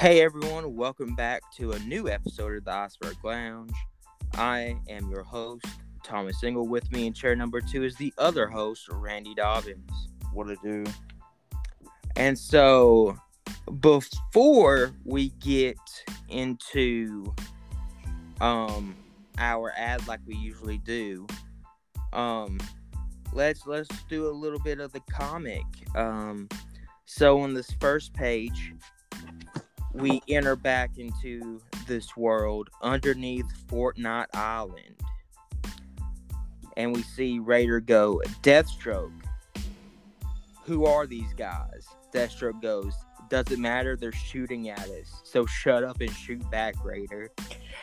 Hey everyone, welcome back to a new episode of the Iceberg Lounge. I am your host, Thomas Single. With me in chair number two is the other host, Randy Dobbins. What to do? And so, before we get into um our ad like we usually do, um, let's let's do a little bit of the comic. Um, so on this first page, we enter back into this world underneath Fort Fortnite Island. And we see Raider go, Deathstroke. Who are these guys? Deathstroke goes, Doesn't matter, they're shooting at us. So shut up and shoot back, Raider.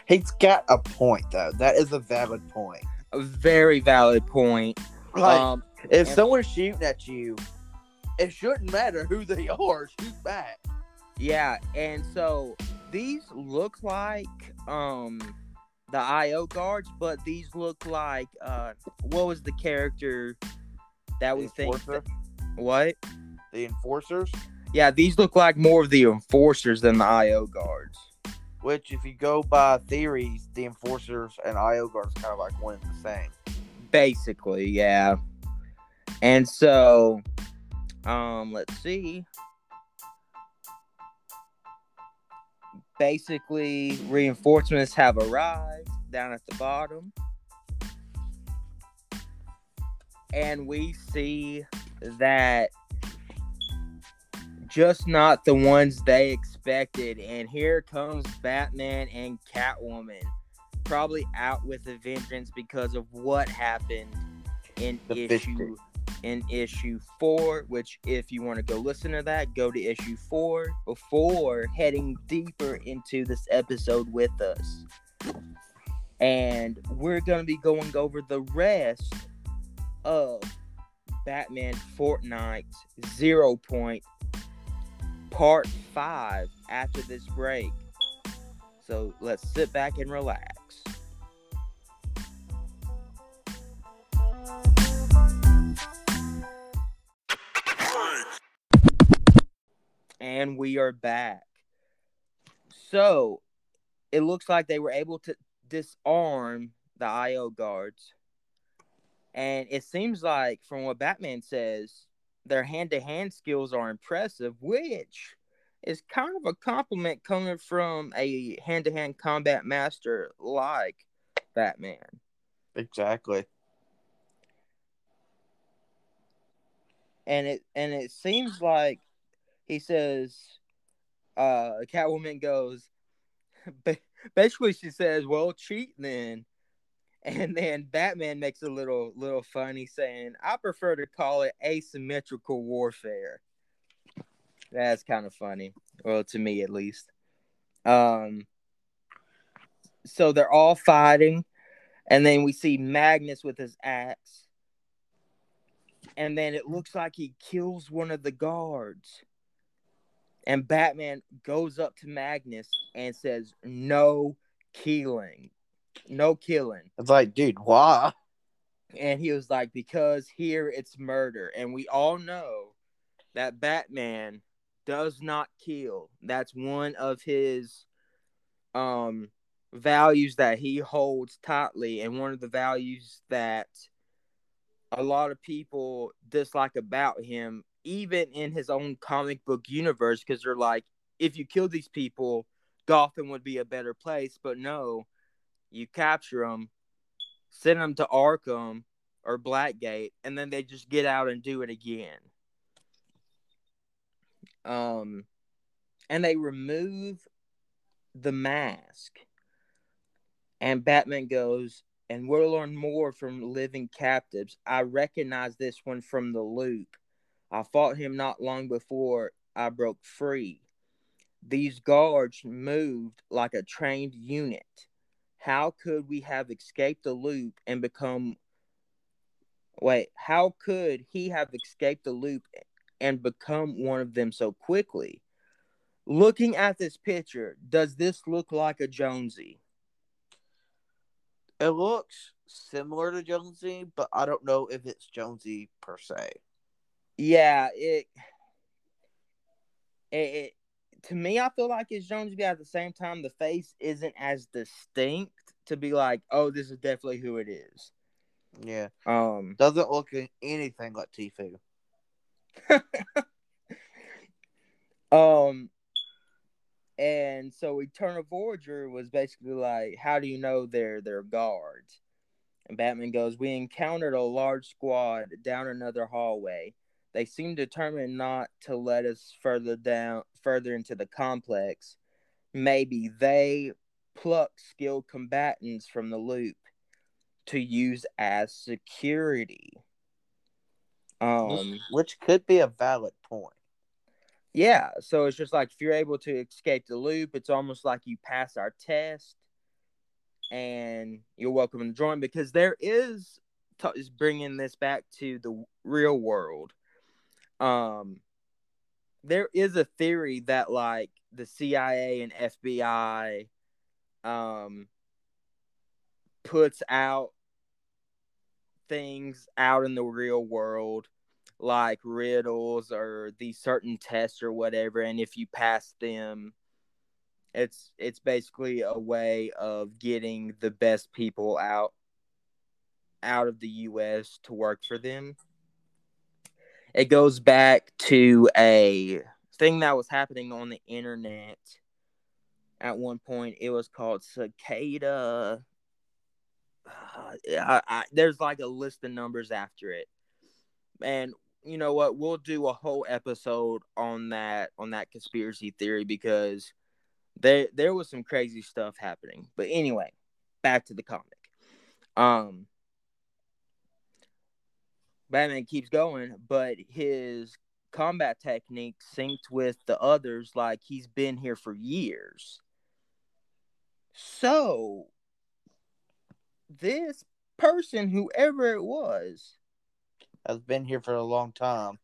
He's got a point though. That is a valid point. A very valid point. Like um, if someone's shooting at you, it shouldn't matter who they are. Shoot back. Yeah, and so these look like um the IO guards, but these look like uh what was the character that we The think enforcer? what? The enforcers, Yeah, these look like more of the enforcers than the IO guards. which if you go by theories, the enforcers and IO guards kind of like one and the same. Basically, yeah. And so um let's see. Basically, reinforcements have arrived down at the bottom. And we see that just not the ones they expected. And here comes Batman and Catwoman, probably out with a vengeance because of what happened in The issue in issue four. Which, if you want to go listen to that, go to issue four before heading deeper into this episode with us. And we're gonna be going over the rest of Batman Fortnite Zero Point Part 5 after this break. So let's sit back and relax. And we are back. So it looks like they were able to disarm the IO guards. And it seems like, from what Batman says, their hand to hand skills are impressive, which is kind of a compliment coming from a hand to hand combat master like Batman. Exactly. And it and it seems like he says uh Catwoman goes ba- basically she says, Well cheat then and then Batman makes a little little funny saying, I prefer to call it asymmetrical warfare. That's kind of funny. Well, to me at least. Um so they're all fighting, and then we see Magnus with his axe. And then it looks like he kills one of the guards. And Batman goes up to Magnus and says, No killing. No killing. It's like, dude, why? And he was like, because here it's murder. And we all know that Batman does not kill. That's one of his um values that he holds tightly and one of the values that a lot of people dislike about him even in his own comic book universe because they're like if you kill these people gotham would be a better place. But no you capture them send them to arkham or blackgate and then they just get out and do it again. Um and they remove the mask. And batman goes and we'll learn more from living captives. I recognize this one from the loop i fought him not long before i broke free. These guards moved like a trained unit. How could we have escaped the loop and become wait how could he have escaped the loop and become one of them so quickly? Looking at this picture does this look like a jonesy? It looks similar to Jonesy, but I don't know if it's Jonesy per se. Yeah, it, it, it to me, I feel like it's Jonesy, but at the same time, the face isn't as distinct to be like, oh, this is definitely who it is. Yeah. Um, Doesn't look anything like Tfue. um, and so Eternal Voyager was basically like, how do you know they're they're guards? And Batman goes, we encountered a large squad down another hallway. They seem determined not to let us further down, further into the complex. Maybe they pluck skilled combatants from the loop to use as security. Um, which could be a valid point. Yeah, so it's just like if you're able to escape the loop, it's almost like you pass our test, and you're welcome to join because there is is bringing this back to the real world. Um, there is a theory that like the CIA and FBI, um, puts out things out in the real world like riddles or these certain tests or whatever and if you pass them it's it's basically a way of getting the best people out out of the US to work for them. It goes back to a thing that was happening on the internet at one point. It was called Cicada. Uh, I, I, there's like a list of numbers after it. And you know what? We'll do a whole episode on that on that conspiracy theory because there there was some crazy stuff happening. But anyway, back to the comic. Um Batman keeps going, but his combat technique synced with the others like he's been here for years. So this person, whoever it was, has been here for a long time.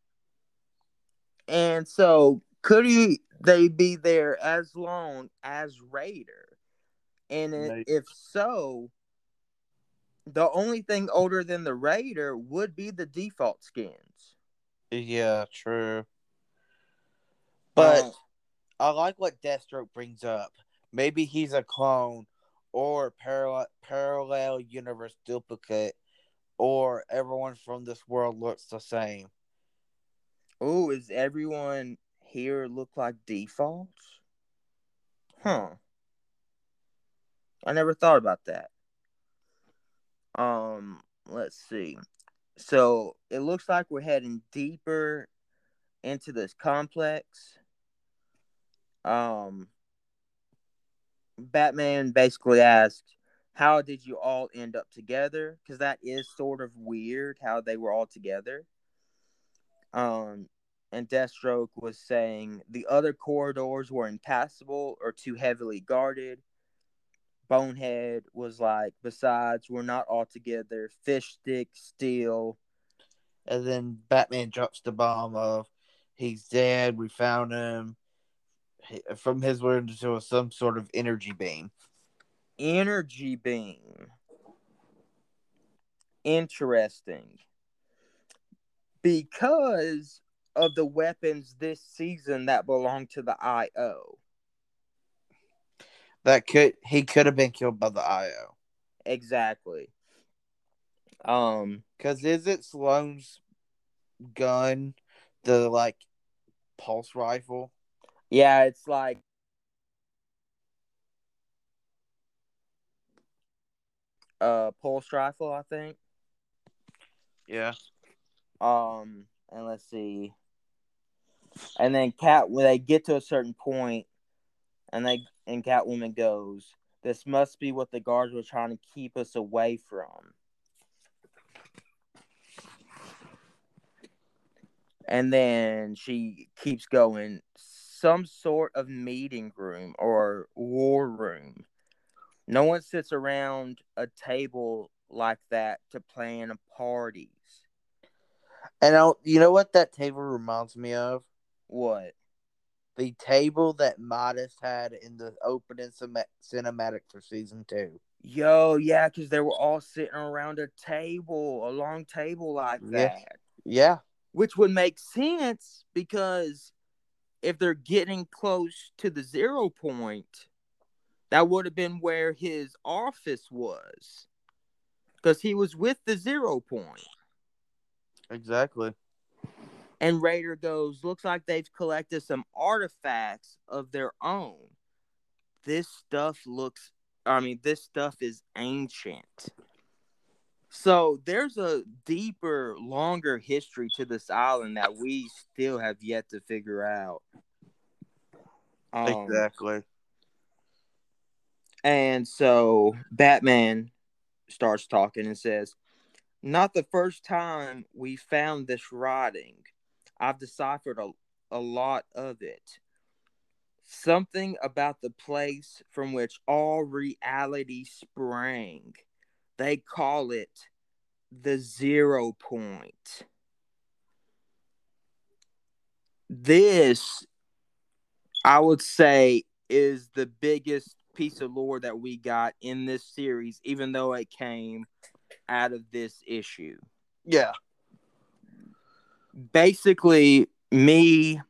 And so could he they be there as long as Raider? And if so, the only thing older than the Raider would be the default skins. Yeah, true. But uh, I like what Deathstroke brings up. Maybe he's a clone or parallel parallel universe duplicate or everyone from this world looks the same. Oh, is everyone here look like defaults? Huh. I never thought about that. Um, let's see. So it looks like we're heading deeper into this complex. Um, Batman basically asked, how did you all end up together? Because that is sort of weird how they were all together. Um, and Deathstroke was saying the other corridors were impassable or too heavily guarded. Bonehead was like, besides, we're not all together. Fish stick, steel. And then Batman drops the bomb of, he's dead. We found him. From his words, to some sort of energy beam energy beam. Interesting. Because of the weapons this season that belong to the IO. That could he could have been killed by the IO. Exactly. Um, because is it Slone's gun, the like pulse rifle? Yeah, it's like uh pulse rifle, I think. Yeah. Um, and let's see. And then Cat when they get to a certain point, and they and Catwoman goes, "This must be what the guards were trying to keep us away from." And then she keeps going, some sort of meeting room or war room no one sits around a table like that to plan parties. And I'll, you know what that table reminds me of? What? The table that Midas had in the opening cinematic for season two. Yo, yeah, because they were all sitting around a table, a long table like that. Yeah. yeah. Which would make sense because if they're getting close to the zero point, that would have been where his office was. Because he was with the zero point. Exactly. And Raider goes, looks like they've collected some artifacts of their own. This stuff looks, I mean, this stuff is ancient. So there's a deeper, longer history to this island that we still have yet to figure out. Um, exactly. And so Batman starts talking and says, Not the first time we found this writing. I've deciphered a, a lot of it. Something about the place from which all reality sprang. They call it the zero point. This, I would say, is the biggest piece of lore that we got in this series, even though it came out of this issue. Yeah basically me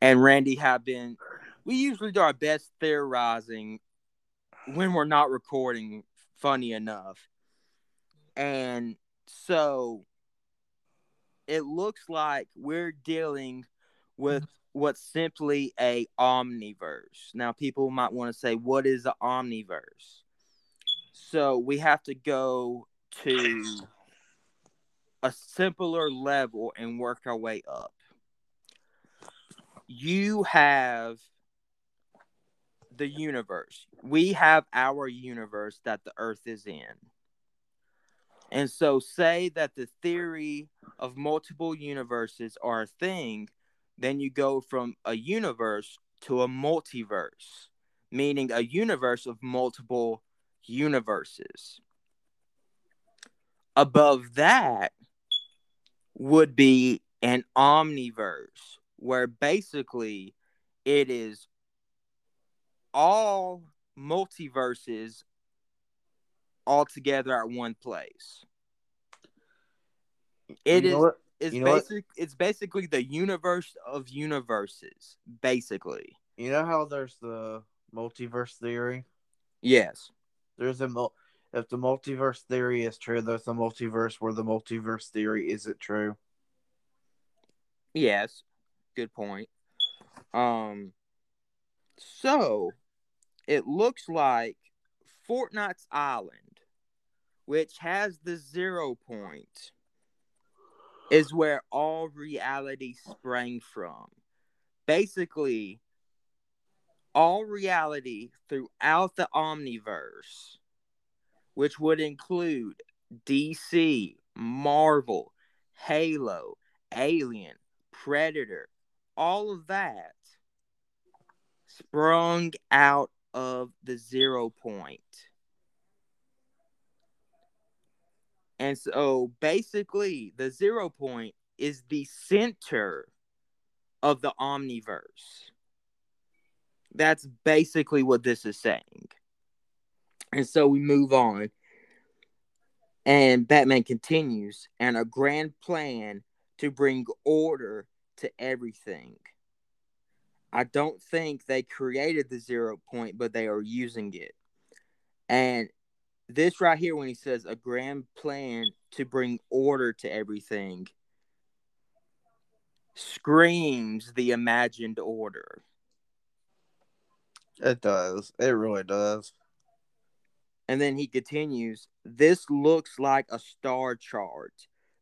and Randy have been we usually do our best theorizing when we're not recording funny enough. And so it looks like we're dealing with what's simply a omniverse. Now people might want to say what is the omniverse? So we have to go to a simpler level and work our way up. You have the universe. We have our universe that the earth is in. And so, say that the theory of multiple universes are a thing, then you go from a universe to a multiverse, meaning a universe of multiple universes. Above that, would be an omniverse where basically it is all multiverses all together at one place. It you is it's basic it's basically the universe of universes, basically. You know how there's the multiverse theory? Yes. There's a mul- if the multiverse theory is true, there's a multiverse where the multiverse theory isn't true. Yes, good point. Um, so it looks like Fortnite's Island, which has the zero point, is where all reality sprang from. Basically, all reality throughout the omniverse which would include DC, Marvel, Halo, Alien, Predator, all of that sprung out of the zero point. And so basically, the zero point is the center of the omniverse. That's basically what this is saying. And so we move on. And Batman continues, and a grand plan to bring order to everything. I don't think they created the zero point, but they are using it. And this right here, when he says a grand plan to bring order to everything, screams the imagined order. It does. It really does. And then he continues, this looks like a star chart,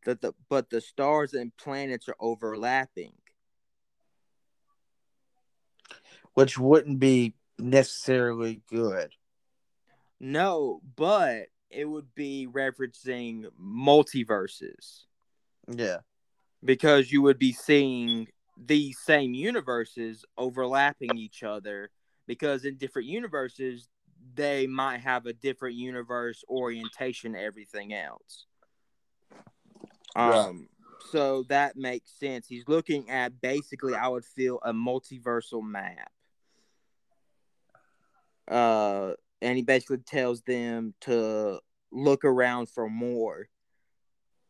that the but the stars and planets are overlapping. Which wouldn't be necessarily good. No, but it would be referencing multiverses. Yeah. Because you would be seeing these same universes overlapping each other because in different universes they might have a different universe orientation everything else. Um so that makes sense. He's looking at basically I would feel a multiversal map. Uh and he basically tells them to look around for more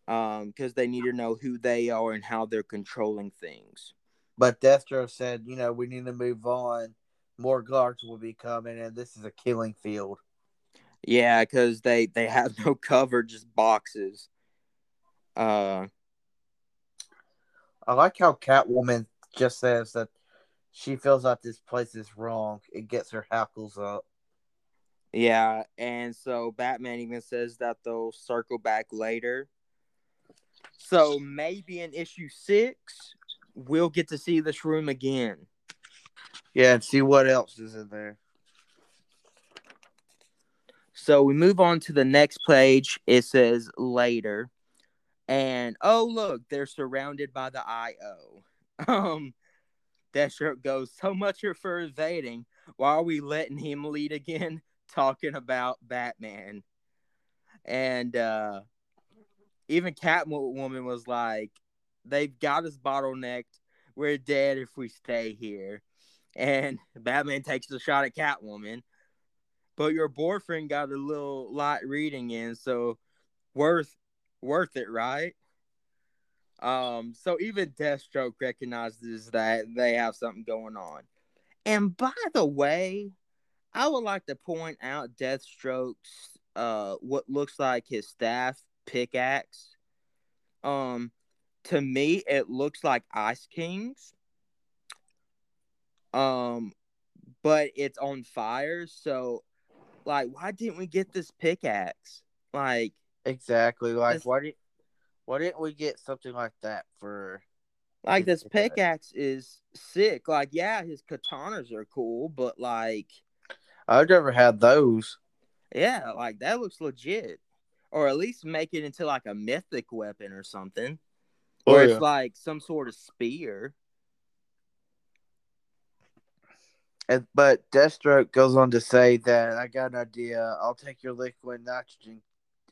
um because they need to know who they are and how they're controlling things But Deathstroke said, you know, we need to move on. More guards will be coming, and this is a killing field. Yeah, because they they have no cover, just boxes. Uh, I like how Catwoman just says that she feels like this place is wrong. It gets her hackles up. Yeah, and so Batman even says that they'll circle back later. So maybe in issue six, we'll get to see this room again. Yeah, and see what else is in there. So we move on to the next page. It says later. And oh look, they're surrounded by the IO. Um Deathstroke goes, so much for evading. Why are we letting him lead again? Talking about Batman. And uh even Catwoman was like, they've got us bottlenecked. We're dead if we stay here. And Batman takes a shot at Catwoman. But your boyfriend got a little light reading in, so worth worth it, right? Um, so even Deathstroke recognizes that they have something going on. And by the way, I would like to point out Deathstroke's uh what looks like his staff pickaxe. Um to me it looks like Ice King's. Um but it's on fire, so like why didn't we get this pickaxe? Like exactly like why did why didn't we get something like that for like this pickaxe is sick. Like, yeah, his katanas are cool, but like I've never had those. Yeah, like that looks legit. Or at least make it into like a mythic weapon or something. Oh, or yeah. it's like some sort of spear. And, but Deathstroke goes on to say that I got an idea. I'll take your liquid nitrogen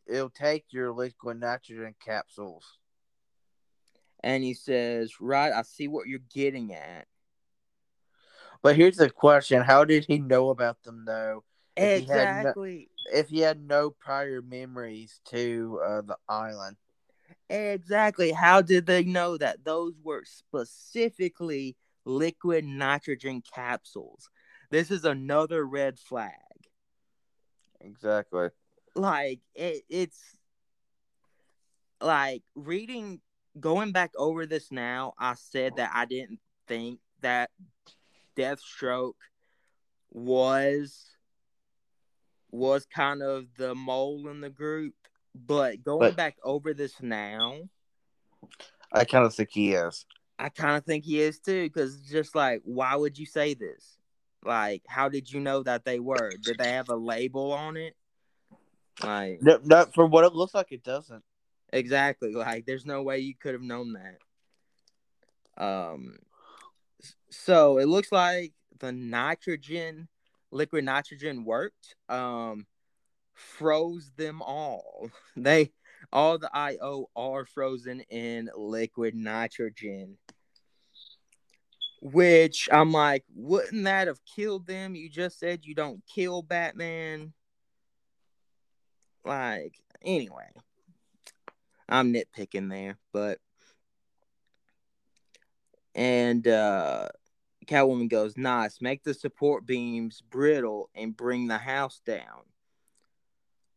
it'll take your liquid nitrogen capsules. And he says, Right, I see what you're getting at. But here's the question How did he know about them, though? If exactly. He no, if he had no prior memories to uh, the island. Exactly. How did they know that those were specifically liquid nitrogen capsules? This is another red flag. Exactly like it, it's like reading going back over this now i said that i didn't think that deathstroke was was kind of the mole in the group but going but, back over this now i kind of think he is i kind of think he is too because just like why would you say this like how did you know that they were did they have a label on it like, no, no, from what it looks like, it doesn't. Exactly. Like, there's no way you could have known that. Um, so it looks like the nitrogen, liquid nitrogen worked. Um, froze them all. They all the IO are frozen in liquid nitrogen. Which I'm like, wouldn't that have killed them? You just said you don't kill Batman. Like, anyway, I'm nitpicking there, but and uh Catwoman goes, Nice, make the support beams brittle and bring the house down.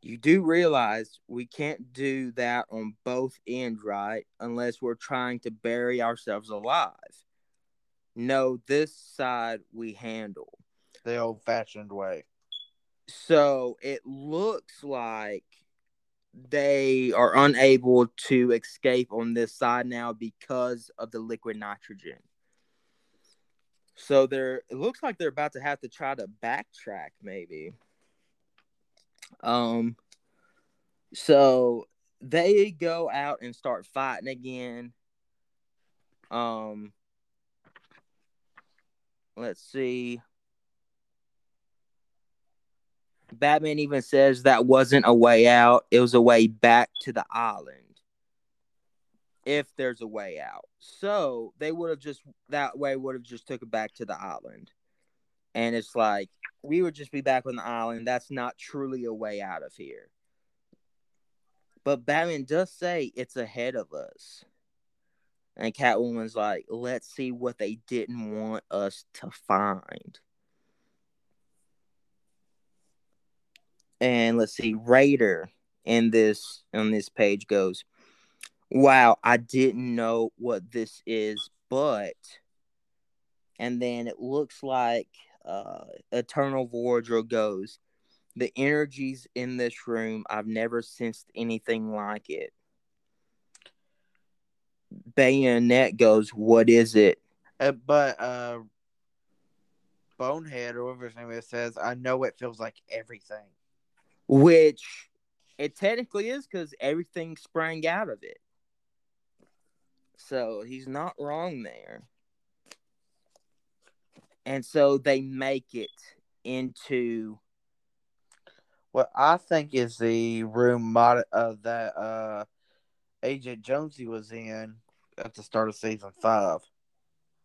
You do realize we can't do that on both ends, right? Unless we're trying to bury ourselves alive. No, this side we handle. The old fashioned way. So it looks like they are unable to escape on this side now because of the liquid nitrogen. So they're it looks like they're about to have to try to backtrack maybe. Um so they go out and start fighting again. Um let's see. Batman even says that wasn't a way out, it was a way back to the island. If there's a way out. So they would have just that way would have just took it back to the island. And it's like we would just be back on the island. That's not truly a way out of here. But Batman does say it's ahead of us. And Catwoman's like, let's see what they didn't want us to find. And let's see, Raider in this on this page goes, Wow, I didn't know what this is, but and then it looks like uh Eternal Wardrobe goes, The energies in this room, I've never sensed anything like it. Bayonet goes, What is it? Uh, but uh, Bonehead or whatever his name is says, I know it feels like everything. Which it technically is because everything sprang out of it. So he's not wrong there. And so they make it into what I think is the room mod uh, that uh, Agent Jonesy was in at the start of season five.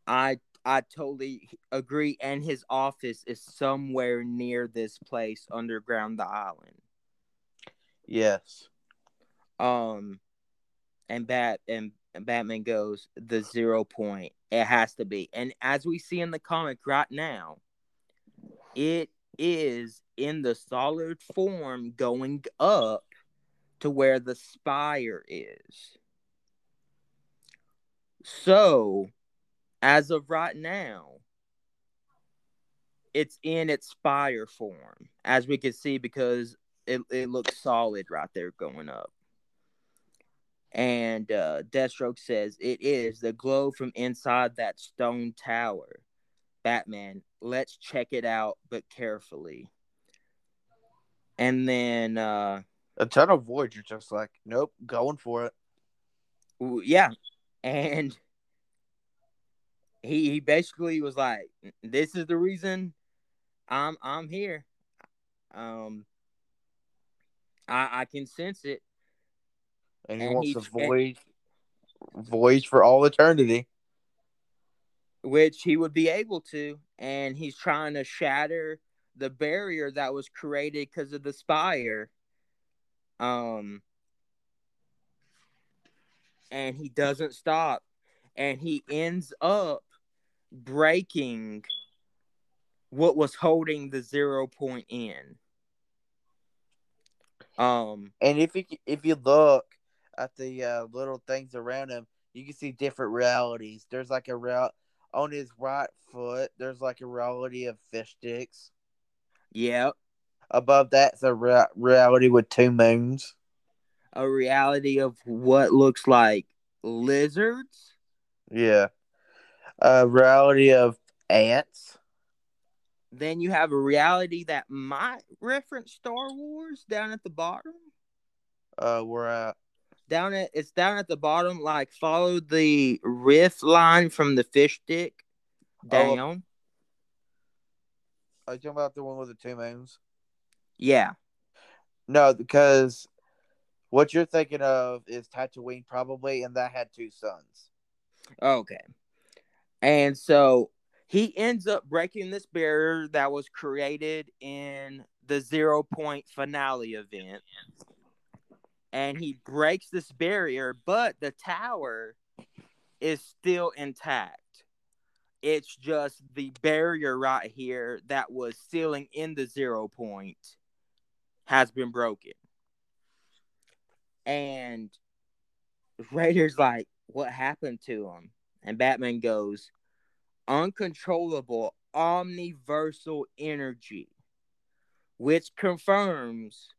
I I totally agree, and his office is somewhere near this place underground the island. Yes. Um, and Bat and Batman goes the zero point. It has to be, and as we see in the comic right now, it is in the solid form going up to where the spire is. So, as of right now, it's in its spire form, as we can see, because it, it looks solid right there going up. And uh, Deathstroke says it is the glow from inside that stone tower. Batman, let's check it out, but carefully. And then uh a ton of voids. You're just like, nope, going for it. Yeah, and he he basically was like, "This is the reason I'm I'm here. Um, I I can sense it." And he and wants he, to void void for all eternity, which he would be able to, and he's trying to shatter the barrier that was created because of the spire. Um, and he doesn't stop, and he ends up breaking what was holding the zero point in. Um, and if you if you look at the uh, little things around him, you can see different realities. There's like a route on his right foot. There's like a reality of fish sticks. Yep. Above that's a re- reality with two moons. A reality of what looks like lizards. Yeah a reality of ants. Then you have a reality that might reference Star Wars down at the bottom. Uh, we're at down at it's down at the bottom. Like follow the riff line from the fish stick oh, down. Oh, are you talking about the one with the two moons? Yeah. No, because what you're thinking of is Tatooine, probably, and that had two suns. Okay. And so he ends up breaking this barrier that was created in the zero point finale event. And he breaks this barrier, but the tower is still intact. It's just the barrier right here that was sealing in the zero point has been broken. And Raider's like, what happened to him? And Batman goes, uncontrollable omniversal energy, which confirms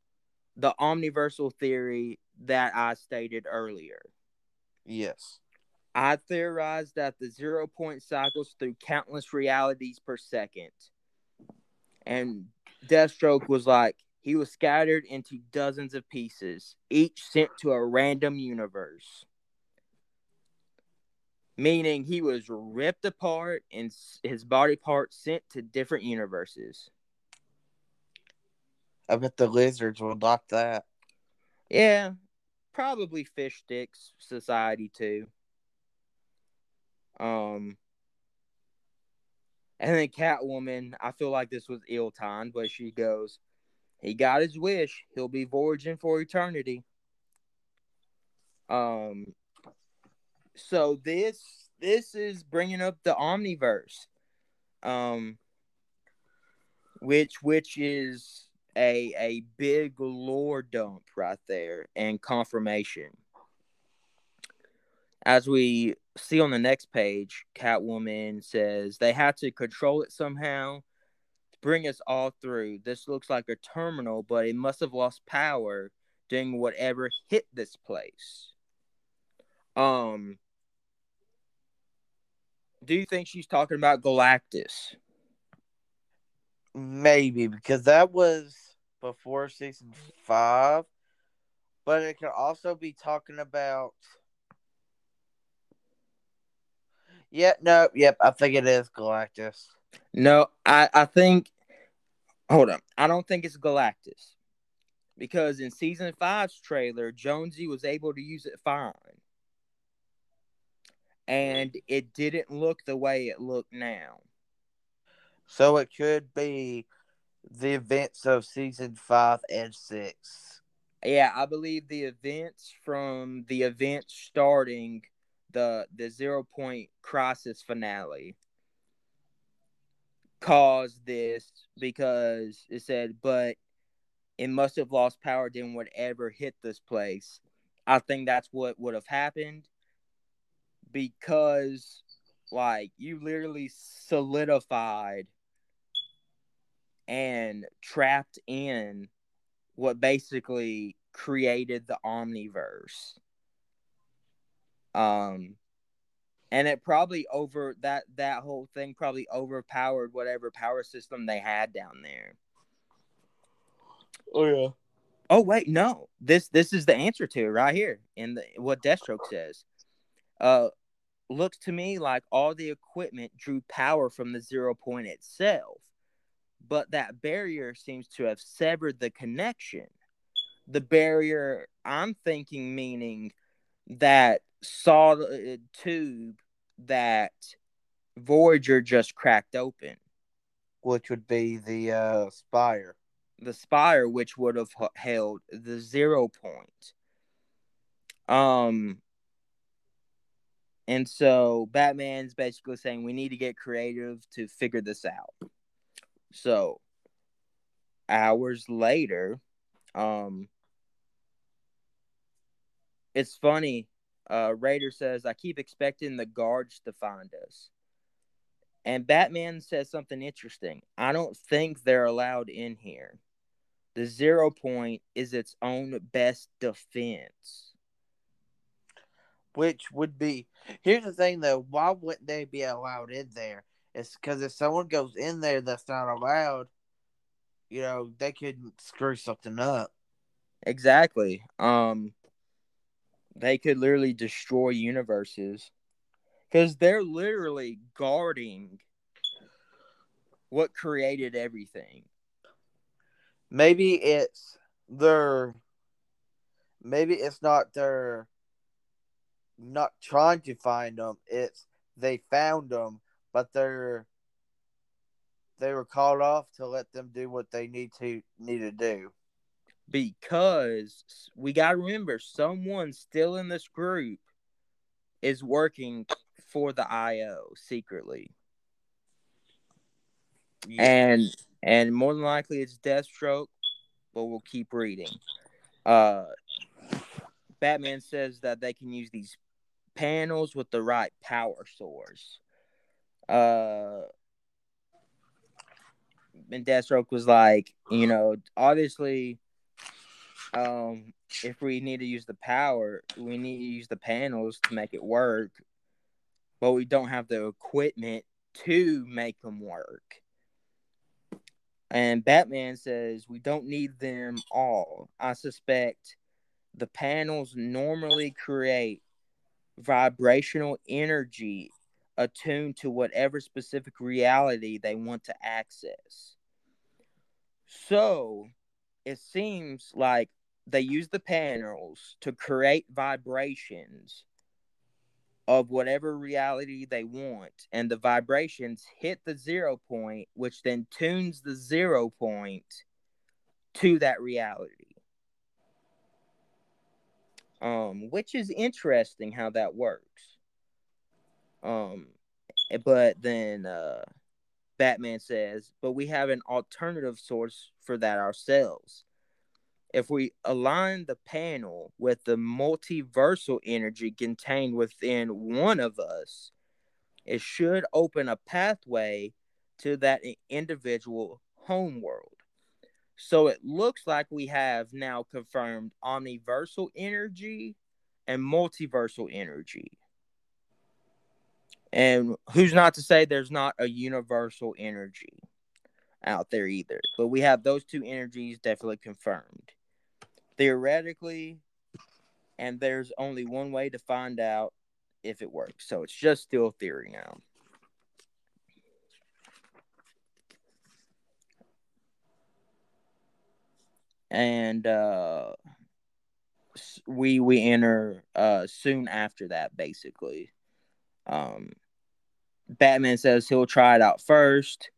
the omniversal theory that I stated earlier. Yes. I theorized that the zero point cycles through countless realities per second. And Deathstroke was like, he was scattered into dozens of pieces, each sent to a random universe meaning he was ripped apart and his body parts sent to different universes. I bet the lizards will adopt that. Yeah, probably fish sticks society too. Um, and then Catwoman, I feel like this was ill timed, but she goes, "He got his wish. He'll be voyaging for eternity." Um, so this this is bringing up the omniverse um which which is a a big lore dump right there and confirmation. As we see on the next page catwoman says they had to control it somehow to bring us all through. This looks like a terminal but it must have lost power doing whatever hit this place. Um do you think she's talking about Galactus? Maybe because that was before season five, but it could also be talking about. Yeah, no, yep, I think it is Galactus. No, I I think. Hold on, I don't think it's Galactus, because in season five's trailer, Jonesy was able to use it fine and it didn't look the way it looked now. So it could be the events of season five and six. Yeah, I believe the events from the event starting the the zero point crisis finale caused this because it said, but it must have lost power then whatever hit this place. I think that's what would have happened because like you literally solidified and trapped in what basically created the omniverse. Um and it probably over that that whole thing probably overpowered whatever power system they had down there. Oh yeah. Oh wait no. This this is the answer to it right here in the what deathstroke says. Uh, looks to me like all the equipment drew power from the zero point itself, but that barrier seems to have severed the connection. The barrier, I'm thinking, meaning that solid tube that Voyager just cracked open, which would be the uh, spire. The spire, which would have held the zero point. Um, and so Batman's basically saying we need to get creative to figure this out. So hours later, um it's funny. Uh Raider says, I keep expecting the guards to find us. And Batman says something interesting. I don't think they're allowed in here. The zero point is its own best defense which would be here's the thing though why wouldn't they be allowed in there it's because if someone goes in there that's not allowed you know they could screw something up. Exactly. Um they could literally destroy universes. Because they're literally guarding what created everything. Maybe it's their maybe it's not their not trying to find them. It's they found them, but they're they were called off to let them do what they need to need to do. Because we got to remember, someone still in this group is working for the IO secretly, yeah. and and more than likely it's Deathstroke, but we'll keep reading. Uh, Batman says that they can use these panels with the right power source. Uh, and Deathstroke was like, you know, obviously, um, if we need to use the power, we need to use the panels to make it work, but we don't have the equipment to make them work. And Batman says we don't need them all. I suspect the panels normally create vibrational energy attuned to whatever specific reality they want to access. So it seems like they use the panels to create vibrations of whatever reality they want, and the vibrations hit the zero point, which then tunes the zero point to that reality um, which is interesting how that works. Um, but then uh, Batman says, but we have an alternative source for that ourselves. If we align the panel with the multiversal energy contained within one of us, it should open a pathway to that individual homeworld. So it looks like we have now confirmed omniversal energy and multiversal energy. And who's not to say there's not a universal energy out there either? But we have those two energies definitely confirmed. Theoretically, and there's only one way to find out if it works. So it's just still theory now. And uh we we enter uh soon after that basically. Um Batman says he'll try it out first.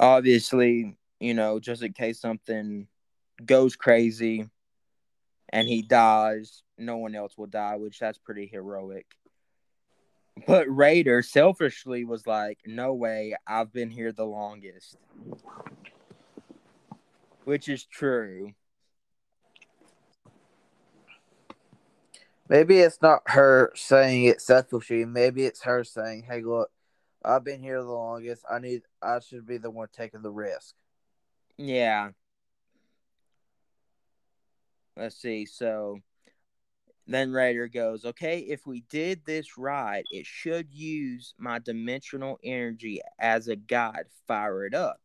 Obviously, you know, just in case something goes crazy and he dies, no one else will die, which that's pretty heroic. But Raider selfishly was like, "No way, I've been here the longest." Which is true. Maybe it's not her saying it selfishly. Maybe it's her saying, "Hey, look, I've been here the longest. I need. I should be the one taking the risk." Yeah. Let's see. So then Raider goes, okay, if we did this right, it should use my dimensional energy as a guide. Fire it up.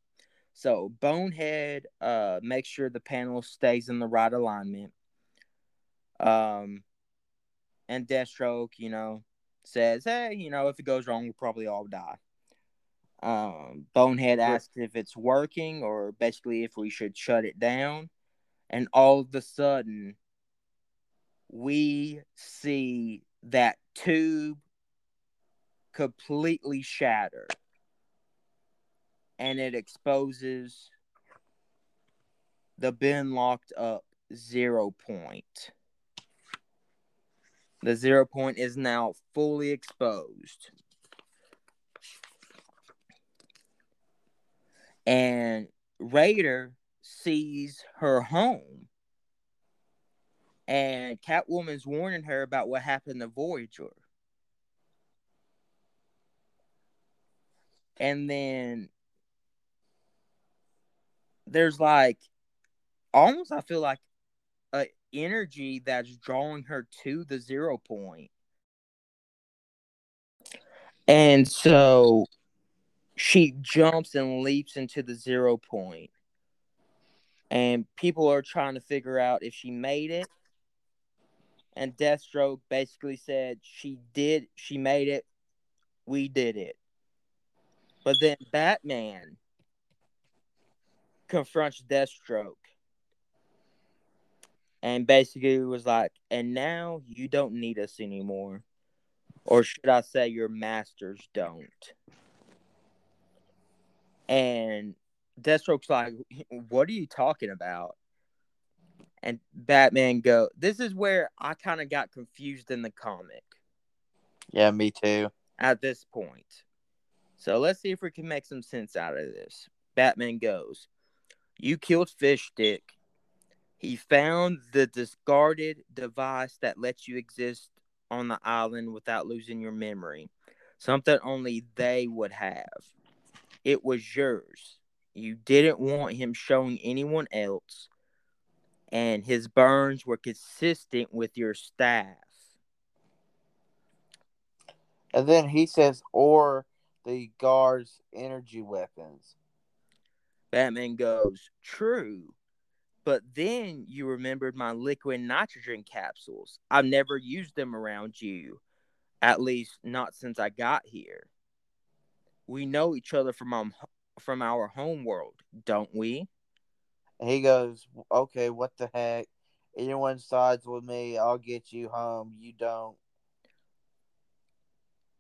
So Bonehead uh makes sure the panel stays in the right alignment. Um and Deathstroke, you know, says, Hey, you know, if it goes wrong, we'll probably all die. Um Bonehead asks if it's working or basically if we should shut it down. And all of a sudden we see that tube completely shatter and it exposes the bin locked up zero point. The zero point is now fully exposed. And Raider sees her home. And Catwoman's warning her about what happened to Voyager. And then there's like almost I feel like a energy that's drawing her to the zero point. And so she jumps and leaps into the zero point. And people are trying to figure out if she made it. And Deathstroke basically said she did, she made it, we did it. But then Batman confronts Deathstroke and basically was like, and now you don't need us anymore. Or should I say, your masters don't. And Deathstroke's like, what are you talking about? And Batman go, this is where I kind of got confused in the comic. Yeah, me too. At this point. So let's see if we can make some sense out of this. Batman goes, you killed Fishstick. He found the discarded device that lets you exist on the island without losing your memory. Something only they would have. It was yours. You didn't want him showing anyone else. And his burns were consistent with your staff. And then he says, or the guard's energy weapons. Batman goes, True. But then you remembered my liquid nitrogen capsules. I've never used them around you, at least not since I got here. We know each other from um, from our home world, don't we? He goes, Okay, what the heck? Anyone sides with me, I'll get you home. You don't.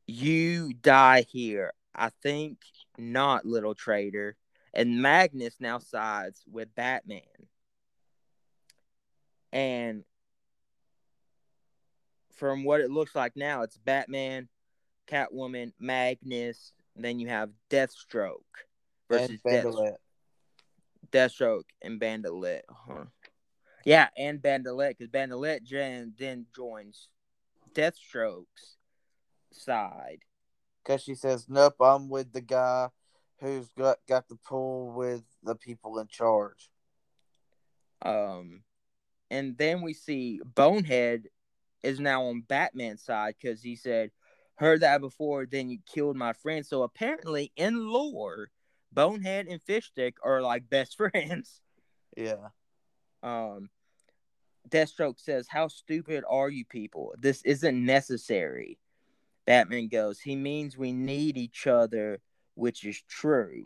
You die here. I think not, little traitor and Magnus now sides with Batman. And from what it looks like now, it's Batman, Catwoman, Magnus. Then you have Deathstroke versus Bandolette. Deathstroke and Bandolette. Huh. Yeah, and Bandolette because Bandolette then then joins Deathstroke's side. Because she says, "Nope, I'm with the guy who's got got the pull with the people in charge." Um, and then we see Bonehead is now on Batman's side because he said, "Heard that before, then you killed my friend." So apparently, in lore, Bonehead and Fishstick are like best friends. Yeah. Um, Deathstroke says, "How stupid are you people? This isn't necessary." Batman goes, "He means we need each other, which is true."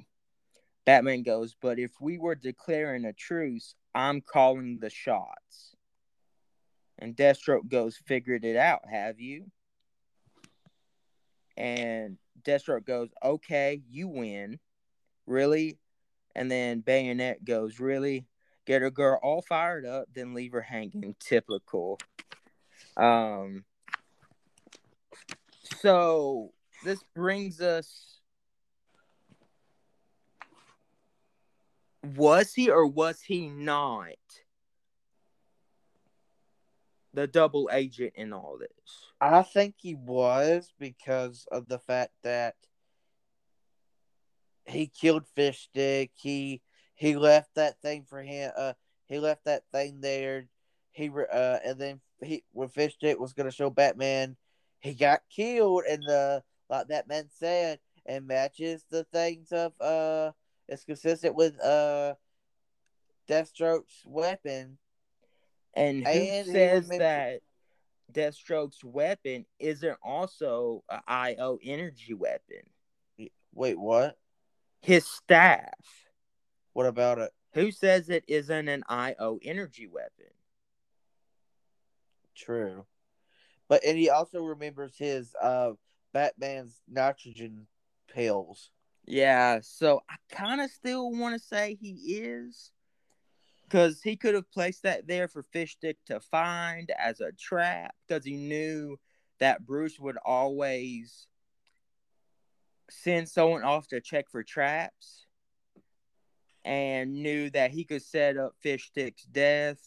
Batman goes, "But if we were declaring a truce, I'm calling the shots." And Deathstroke goes, "Figured it out, have you?" And Deathstroke goes, "Okay, you win." Really? And then Bayonet goes, "Really?" Get a girl all fired up, then leave her hanging. Typical. Um. So this brings us. Was he or was he not the double agent in all this? I think he was because of the fact that he killed Fishstick. He he left that thing for him. Uh, he left that thing there. He uh, and then he when Fishstick was gonna show Batman, he got killed, and the like Batman said, and matches the things of uh, it's consistent with uh, Deathstroke's weapon. And who And he says remember- that Deathstroke's weapon isn't also a IO energy weapon? Wait, what? His staff. What about it? Who says it isn't an IO energy weapon? True. But and he also remembers his uh Batman's nitrogen pills. Yeah, so I kind of still want to say he is. Because he could have placed that there for Fishstick to find as a trap. Because he knew that Bruce would always send someone off to check for traps. And knew that he could set up Fishstick's death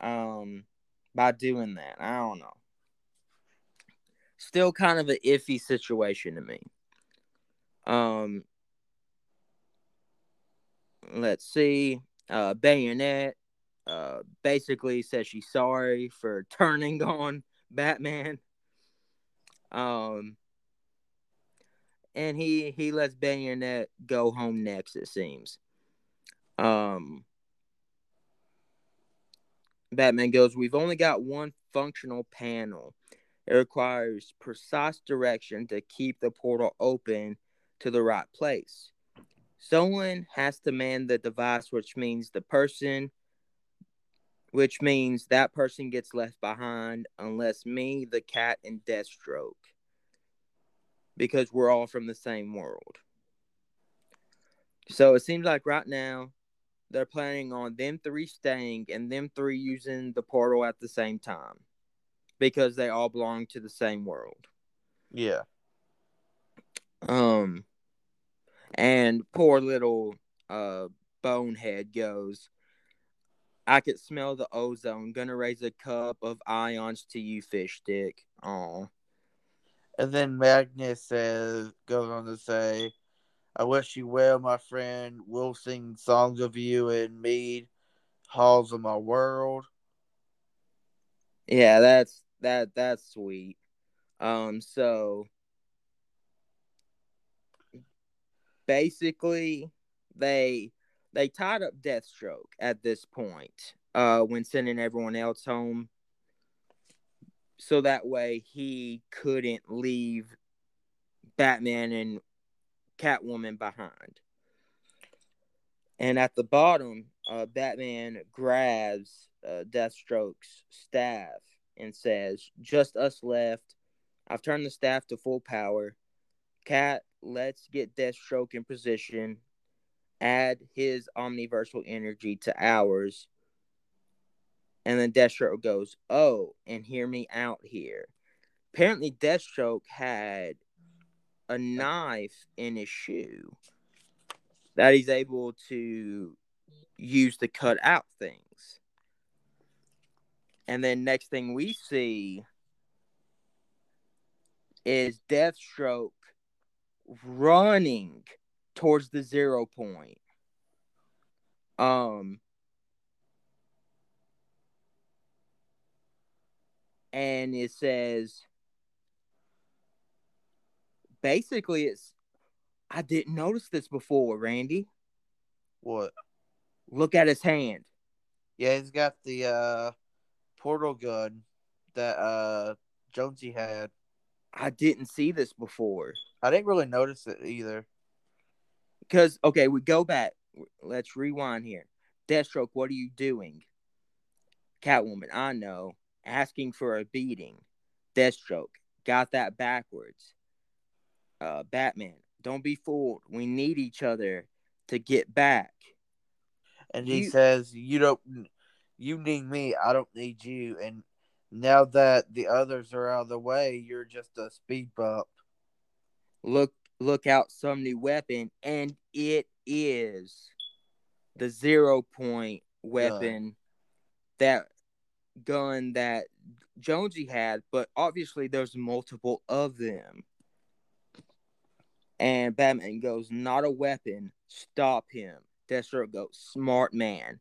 um, by doing that. I don't know. Still kind of an iffy situation to me. Um, let's see. Uh, Bayonet uh, basically says she's sorry for turning on Batman. Um, and he he lets Bayonet go home next. It seems. Um, Batman goes. We've only got one functional panel. It requires precise direction to keep the portal open to the right place. Someone has to man the device, which means the person, which means that person gets left behind, unless me, the cat, and Deathstroke, because we're all from the same world. So it seems like right now they're planning on them three staying and them three using the portal at the same time because they all belong to the same world. Yeah. Um, and poor little uh bonehead goes. I could smell the ozone. Gonna raise a cup of ions to you, Fishstick. Oh, And then Magnus says goes on to say, I wish you well, my friend. We'll sing songs of you and Mead, halls of my world. yeah, that's that that's sweet. Um, so basically, they they tied up Deathstroke at this point. Uh, when sending everyone else home, so that way he couldn't leave Batman and Catwoman behind. And at the bottom, uh, Batman grabs uh, Deathstroke's staff and says, Just us left. I've turned the staff to full power. Cat, let's get Deathstroke in position. Add his omniversal energy to ours. And then Deathstroke goes, Oh, and hear me out here. apparently Deathstroke had a knife in his shoe that he's able to use to cut out things. And then next thing we see is Deathstroke running towards the zero point. Um and it says basically it's I didn't notice this before, Randy. What? Look at his hand. Yeah, he's got the uh portal gun that uh Jonesy had. I didn't see this before. I didn't really notice it either. Because okay, we go back. Let's rewind here. Deathstroke, what are you doing? Catwoman, I know. Asking for a beating. Deathstroke, got that backwards. Uh, Batman, don't be fooled. We need each other to get back. And he you, says, "You don't. You need me. I don't need you." And now that the others are out of the way, you're just a speed bump. Look! Look out! Some new weapon, and it is the zero point weapon that gun that Jonesy had, but obviously there's multiple of them. And Batman goes, not a weapon, stop him. Deathstroke goes, smart man.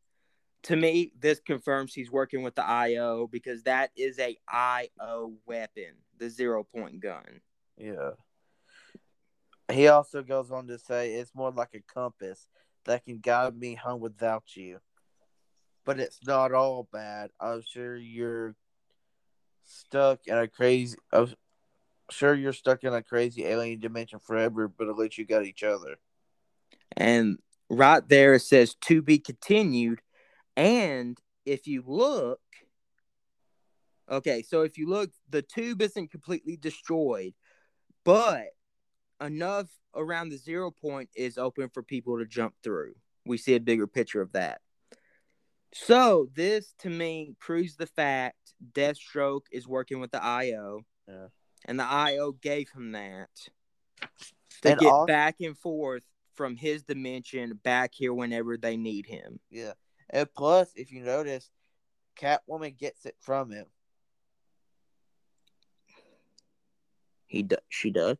To me, this confirms he's working with the IO because that is a IO weapon, the zero point gun. Yeah. He also goes on to say it's more like a compass that can guide me home without you. But it's not all bad. I'm sure you're stuck in a crazy. I'm sure you're stuck in a crazy alien dimension forever, but at least you got each other. And right there it says to be continued. And if you look, okay, so if you look, the tube isn't completely destroyed, but enough around the zero point is open for people to jump through. We see a bigger picture of that. So this to me proves the fact Deathstroke is working with the IO. Yeah. And the IO gave him that to and get all... back and forth from his dimension back here whenever they need him. Yeah. And plus, if you notice, Catwoman gets it from him. He does. She does.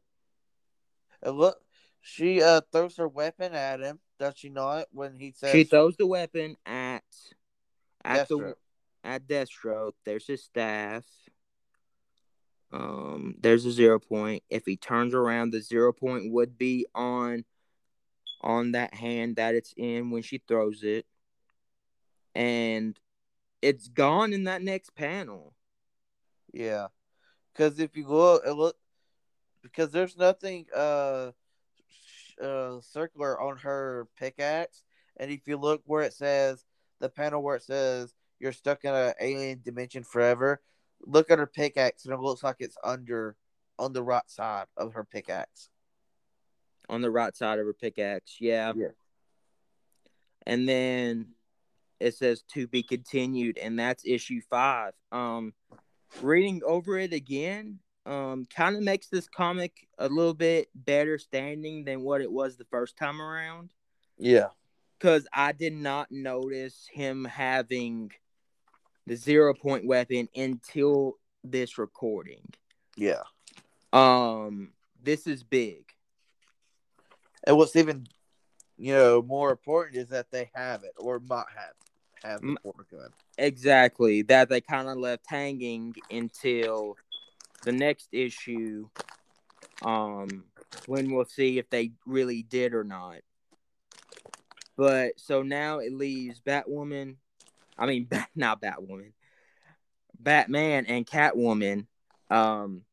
And look, she uh throws her weapon at him. Does she not? When he says she throws the weapon at at Deathstroke. the at Deathstroke. There's his staff. Um, there's a zero point. If he turns around, the zero point would be on on that hand that it's in when she throws it. And it's gone in that next panel. Yeah. Cause if you look look because there's nothing uh uh circular on her pickaxe. And if you look where it says the panel where it says you're stuck in an alien dimension forever, look at her pickaxe and it looks like it's under on the right side of her pickaxe on the right side of her pickaxe. Yeah. Yeah. And then it says to be continued, and that's issue five. Um, reading over it again, um, kind of makes this comic a little bit better standing than what it was the first time around. Yeah. Because I did not notice him having the zero point weapon until this recording. Yeah. Um, this is big. And what's even, you know, more important is that they have it or might have have the gun. Exactly. That they kind of left hanging until the next issue. Um, when we'll see if they really did or not. But so now it leaves Batwoman. I mean, Bat, not Batwoman. Batman and Catwoman um,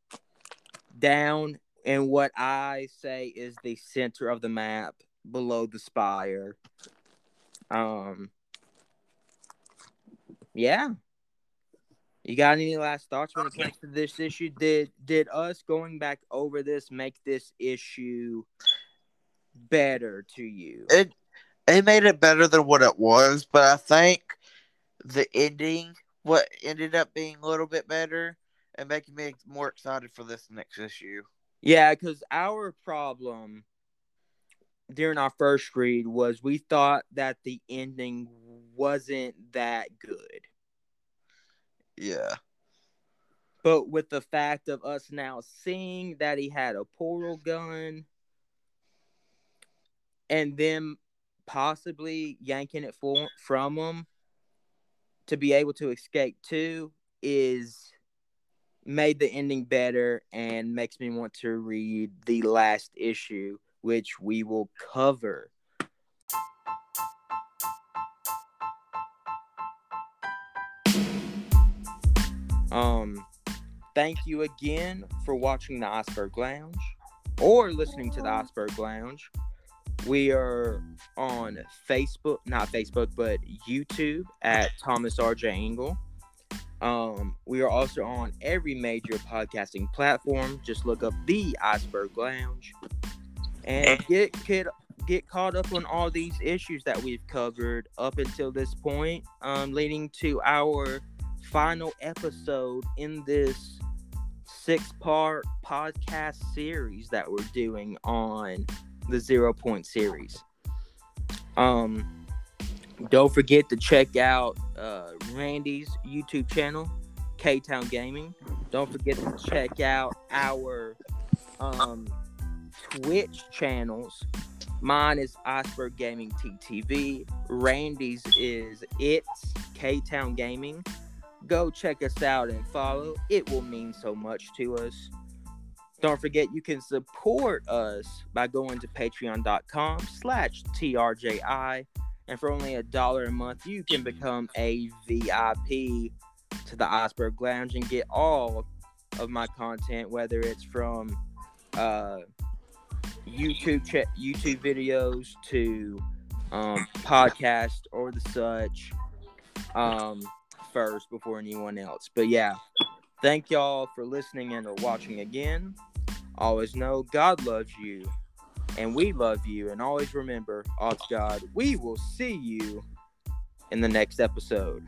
down in what I say is the center of the map below the spire. Um, yeah. You got any last thoughts when it comes to this issue? Did did us going back over this make this issue better to you? It it made it better than what it was, but I think the ending what ended up being a little bit better and making me more excited for this next issue. Yeah, because our problem during our first read was we thought that the ending wasn't that good. Yeah. But with the fact of us now seeing that he had a portal gun and them possibly yanking it for, from him to be able to escape too is made the ending better and makes me want to read the last issue which we will cover um thank you again for watching the iceberg lounge or listening to the iceberg lounge we are on Facebook, not Facebook, but YouTube at Thomas R.J. Engel. Um, we are also on every major podcasting platform. Just look up the Iceberg Lounge and get get get caught up on all these issues that we've covered up until this point, um, leading to our final episode in this six part podcast series that we're doing on the zero point series. Um, don't forget to check out uh, Randy's YouTube channel, K Town Gaming. Don't forget to check out our um, Twitch channels. Mine is Iceberg Gaming TTV. Randy's is It's K Town Gaming. Go check us out and follow. It will mean so much to us. Don't forget you can support us by going to patreon.com slash TRJI. And for only a dollar a month, you can become a VIP to the Iceberg Lounge and get all of my content, whether it's from uh, YouTube ch- YouTube videos to um, podcast or the such um, first before anyone else. But yeah, thank y'all for listening and or watching again. Always know God loves you and we love you. And always remember, odds God, we will see you in the next episode.